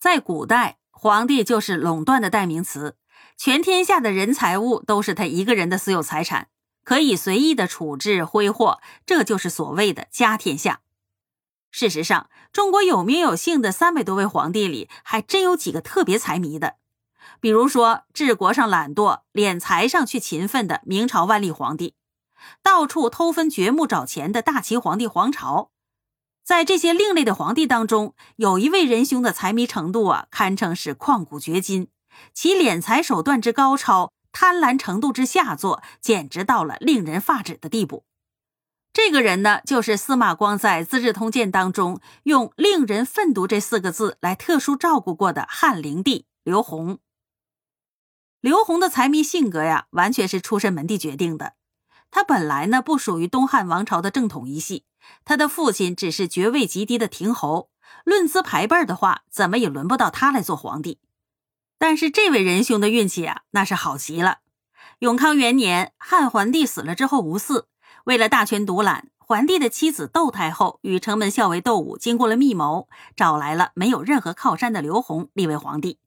在古代，皇帝就是垄断的代名词，全天下的人财物都是他一个人的私有财产，可以随意的处置挥霍，这就是所谓的家天下。事实上，中国有名有姓的三百多位皇帝里，还真有几个特别财迷的，比如说治国上懒惰、敛财上去勤奋的明朝万历皇帝，到处偷分掘墓找钱的大齐皇帝黄巢。在这些另类的皇帝当中，有一位仁兄的财迷程度啊，堪称是旷古绝今。其敛财手段之高超，贪婪程度之下作，简直到了令人发指的地步。这个人呢，就是司马光在《资治通鉴》当中用“令人愤毒”这四个字来特殊照顾过的汉灵帝刘宏。刘宏的财迷性格呀，完全是出身门第决定的。他本来呢，不属于东汉王朝的正统一系。他的父亲只是爵位极低的亭侯，论资排辈的话，怎么也轮不到他来做皇帝。但是这位仁兄的运气啊，那是好极了。永康元年，汉桓帝死了之后无嗣，为了大权独揽，桓帝的妻子窦太后与城门校尉窦武经过了密谋，找来了没有任何靠山的刘宏立为皇帝。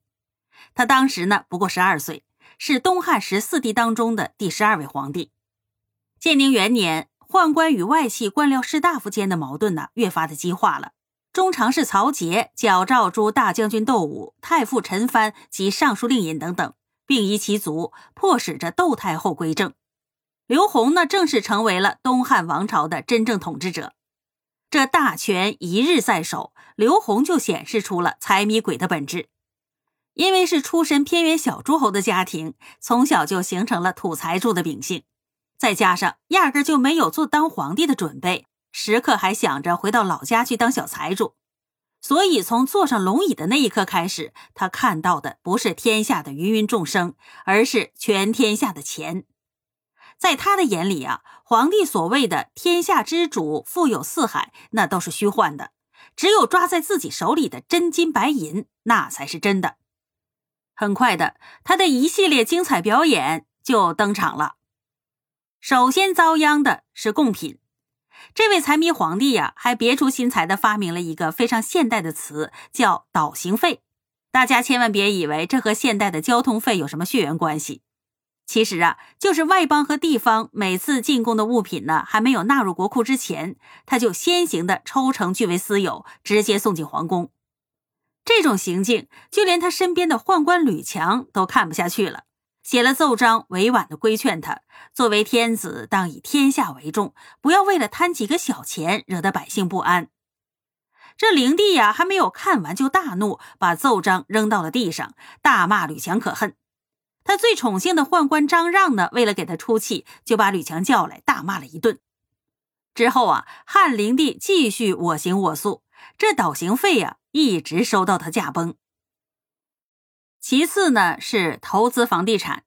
他当时呢不过十二岁，是东汉十四帝当中的第十二位皇帝。建宁元年。宦官与外戚官僚士大夫间的矛盾呢，越发的激化了。中常侍曹节矫诏诸大将军窦武、太傅陈蕃及尚书令尹等等，并依其族，迫使着窦太后归政。刘宏呢，正式成为了东汉王朝的真正统治者。这大权一日在手，刘宏就显示出了财迷鬼的本质。因为是出身偏远小诸侯的家庭，从小就形成了土财主的秉性。再加上压根就没有做当皇帝的准备，时刻还想着回到老家去当小财主，所以从坐上龙椅的那一刻开始，他看到的不是天下的芸芸众生，而是全天下的钱。在他的眼里啊，皇帝所谓的天下之主、富有四海，那都是虚幻的，只有抓在自己手里的真金白银，那才是真的。很快的，他的一系列精彩表演就登场了。首先遭殃的是贡品。这位财迷皇帝呀，还别出心裁的发明了一个非常现代的词，叫倒行费。大家千万别以为这和现代的交通费有什么血缘关系。其实啊，就是外邦和地方每次进贡的物品呢，还没有纳入国库之前，他就先行的抽成据为私有，直接送进皇宫。这种行径，就连他身边的宦官吕强都看不下去了。写了奏章，委婉的规劝他：作为天子，当以天下为重，不要为了贪几个小钱，惹得百姓不安。这灵帝呀，还没有看完就大怒，把奏章扔到了地上，大骂吕强可恨。他最宠幸的宦官张让呢，为了给他出气，就把吕强叫来大骂了一顿。之后啊，汉灵帝继续我行我素，这倒行费呀，一直收到他驾崩。其次呢是投资房地产，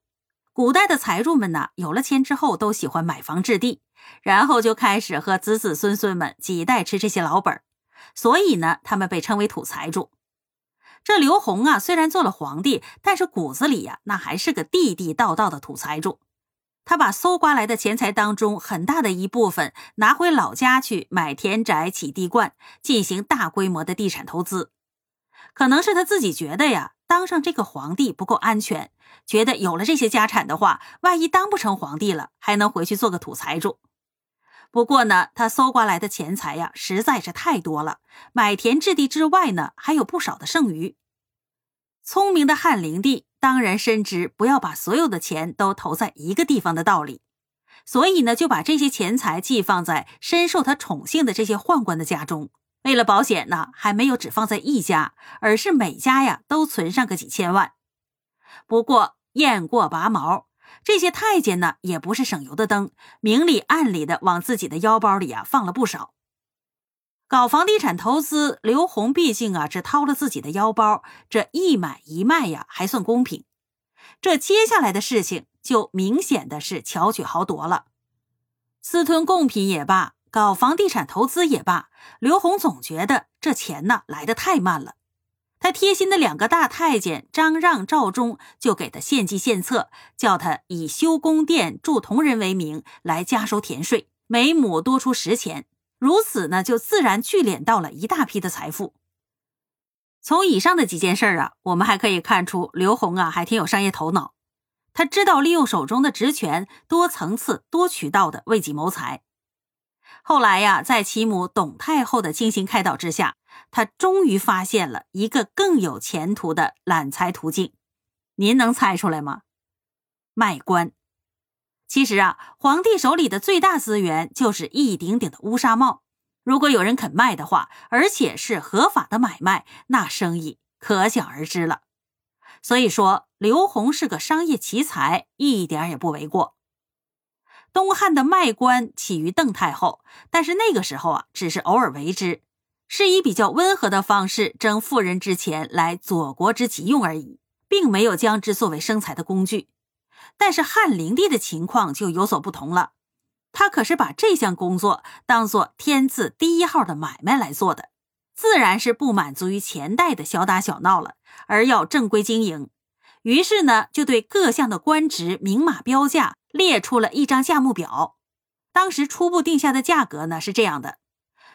古代的财主们呢有了钱之后都喜欢买房置地，然后就开始和子子孙孙们几代吃这些老本儿所以呢他们被称为土财主。这刘宏啊虽然做了皇帝，但是骨子里呀那还是个地地道道的土财主。他把搜刮来的钱财当中很大的一部分拿回老家去买田宅、起地冠，进行大规模的地产投资。可能是他自己觉得呀。当上这个皇帝不够安全，觉得有了这些家产的话，万一当不成皇帝了，还能回去做个土财主。不过呢，他搜刮来的钱财呀，实在是太多了，买田置地之外呢，还有不少的剩余。聪明的汉灵帝当然深知不要把所有的钱都投在一个地方的道理，所以呢，就把这些钱财寄放在深受他宠幸的这些宦官的家中。为了保险呢，还没有只放在一家，而是每家呀都存上个几千万。不过雁过拔毛，这些太监呢也不是省油的灯，明里暗里的往自己的腰包里啊放了不少。搞房地产投资，刘宏毕竟啊只掏了自己的腰包，这一买一卖呀还算公平。这接下来的事情就明显的是巧取豪夺了，私吞贡品也罢。搞房地产投资也罢，刘宏总觉得这钱呢来的太慢了。他贴心的两个大太监张让、赵忠就给他献计献策，叫他以修宫殿、铸铜人为名来加收田税，每亩多出十钱。如此呢，就自然聚敛到了一大批的财富。从以上的几件事啊，我们还可以看出刘宏啊还挺有商业头脑，他知道利用手中的职权，多层次、多渠道的为己谋财。后来呀，在其母董太后的精心开导之下，他终于发现了一个更有前途的揽财途径。您能猜出来吗？卖官。其实啊，皇帝手里的最大资源就是一顶顶的乌纱帽。如果有人肯卖的话，而且是合法的买卖，那生意可想而知了。所以说，刘宏是个商业奇才，一点也不为过。东汉的卖官起于邓太后，但是那个时候啊，只是偶尔为之，是以比较温和的方式征妇人之钱来佐国之急用而已，并没有将之作为生财的工具。但是汉灵帝的情况就有所不同了，他可是把这项工作当做天字第一号的买卖来做的，自然是不满足于前代的小打小闹了，而要正规经营。于是呢，就对各项的官职明码标价。列出了一张价目表，当时初步定下的价格呢是这样的：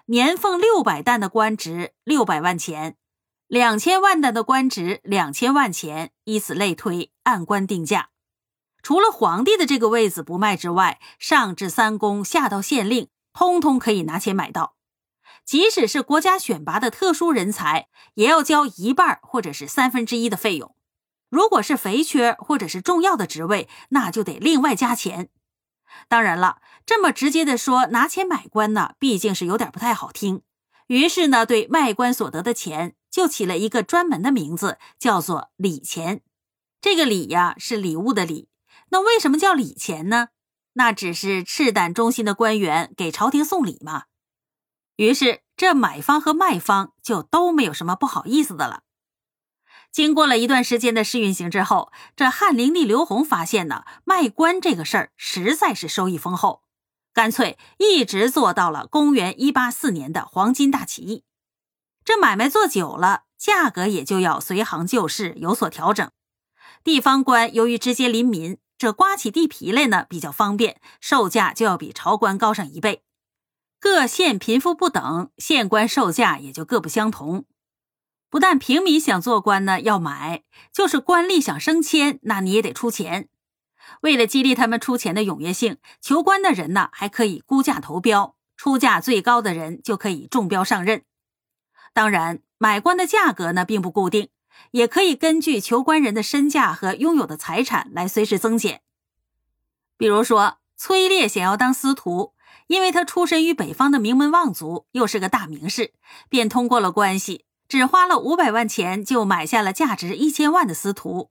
年俸六百担的官职六百万钱，两千万担的官职两千万钱，以此类推，按官定价。除了皇帝的这个位子不卖之外，上至三公，下到县令，通通可以拿钱买到。即使是国家选拔的特殊人才，也要交一半或者是三分之一的费用。如果是肥缺或者是重要的职位，那就得另外加钱。当然了，这么直接的说拿钱买官呢，毕竟是有点不太好听。于是呢，对卖官所得的钱就起了一个专门的名字，叫做礼钱。这个礼呀，是礼物的礼。那为什么叫礼钱呢？那只是赤胆忠心的官员给朝廷送礼嘛。于是这买方和卖方就都没有什么不好意思的了。经过了一段时间的试运行之后，这汉灵帝刘宏发现呢，卖官这个事儿实在是收益丰厚，干脆一直做到了公元一八四年的黄巾大起义。这买卖做久了，价格也就要随行就市，有所调整。地方官由于直接临民，这刮起地皮来呢比较方便，售价就要比朝官高上一倍。各县贫富不等，县官售价也就各不相同。不但平民想做官呢要买，就是官吏想升迁，那你也得出钱。为了激励他们出钱的踊跃性，求官的人呢还可以估价投标，出价最高的人就可以中标上任。当然，买官的价格呢并不固定，也可以根据求官人的身价和拥有的财产来随时增减。比如说，崔烈想要当司徒，因为他出身于北方的名门望族，又是个大名士，便通过了关系。只花了五百万钱就买下了价值一千万的司徒。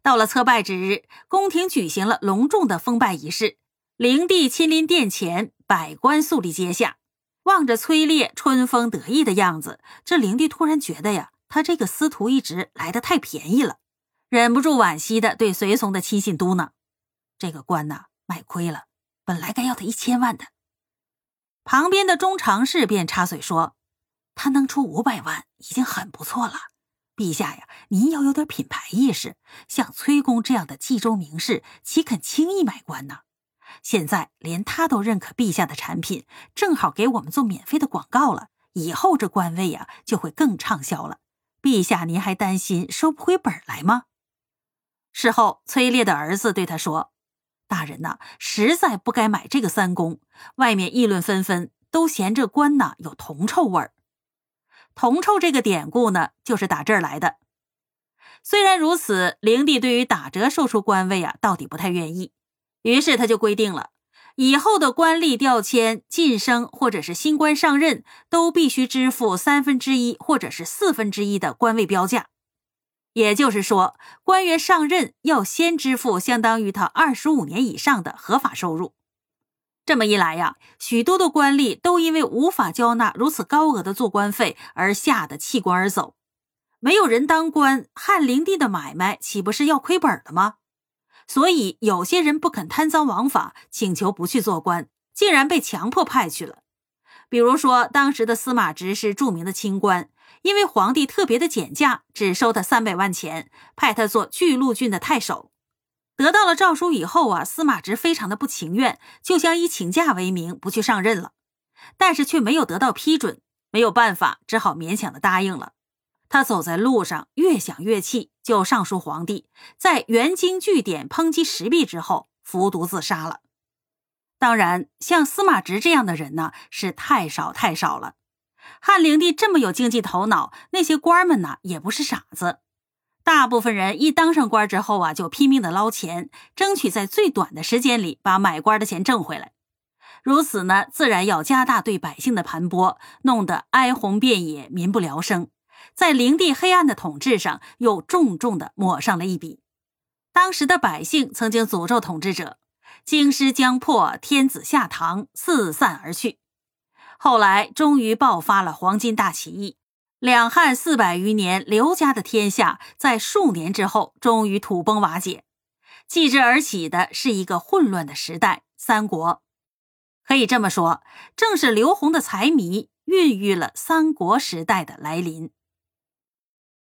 到了测拜之日，宫廷举行了隆重的封拜仪式，灵帝亲临殿前，百官肃立阶下。望着崔烈春风得意的样子，这灵帝突然觉得呀，他这个司徒一职来的太便宜了，忍不住惋惜的对随从的亲信嘟囔：“这个官呐，卖亏了，本来该要他一千万的。”旁边的中常侍便插嘴说。他能出五百万已经很不错了，陛下呀，您要有点品牌意识。像崔公这样的冀州名士，岂肯轻易买官呢？现在连他都认可陛下的产品，正好给我们做免费的广告了。以后这官位呀，就会更畅销了。陛下，您还担心收不回本来吗？事后，崔烈的儿子对他说：“大人呐，实在不该买这个三公。外面议论纷纷，都嫌这官呐有铜臭味儿。”铜臭这个典故呢，就是打这儿来的。虽然如此，灵帝对于打折售出官位啊，到底不太愿意。于是他就规定了，以后的官吏调迁、晋升或者是新官上任，都必须支付三分之一或者是四分之一的官位标价。也就是说，官员上任要先支付相当于他二十五年以上的合法收入。这么一来呀，许多的官吏都因为无法交纳如此高额的做官费而吓得弃官而走。没有人当官，汉灵帝的买卖岂不是要亏本了吗？所以有些人不肯贪赃枉法，请求不去做官，竟然被强迫派去了。比如说，当时的司马直是著名的清官，因为皇帝特别的减价，只收他三百万钱，派他做巨鹿郡的太守。得到了诏书以后啊，司马直非常的不情愿，就想以请假为名不去上任了，但是却没有得到批准，没有办法，只好勉强的答应了。他走在路上，越想越气，就上书皇帝，在元京据点抨击石壁之后，服毒自杀了。当然，像司马直这样的人呢，是太少太少了。汉灵帝这么有经济头脑，那些官们呢，也不是傻子。大部分人一当上官之后啊，就拼命的捞钱，争取在最短的时间里把买官的钱挣回来。如此呢，自然要加大对百姓的盘剥，弄得哀鸿遍野，民不聊生。在灵帝黑暗的统治上，又重重的抹上了一笔。当时的百姓曾经诅咒统治者：“京师将破，天子下堂，四散而去。”后来终于爆发了黄巾大起义，两汉四百余年刘家的天下，在数年之后终于土崩瓦解。继之而起的是一个混乱的时代——三国。可以这么说，正是刘宏的财迷，孕育了三国时代的来临。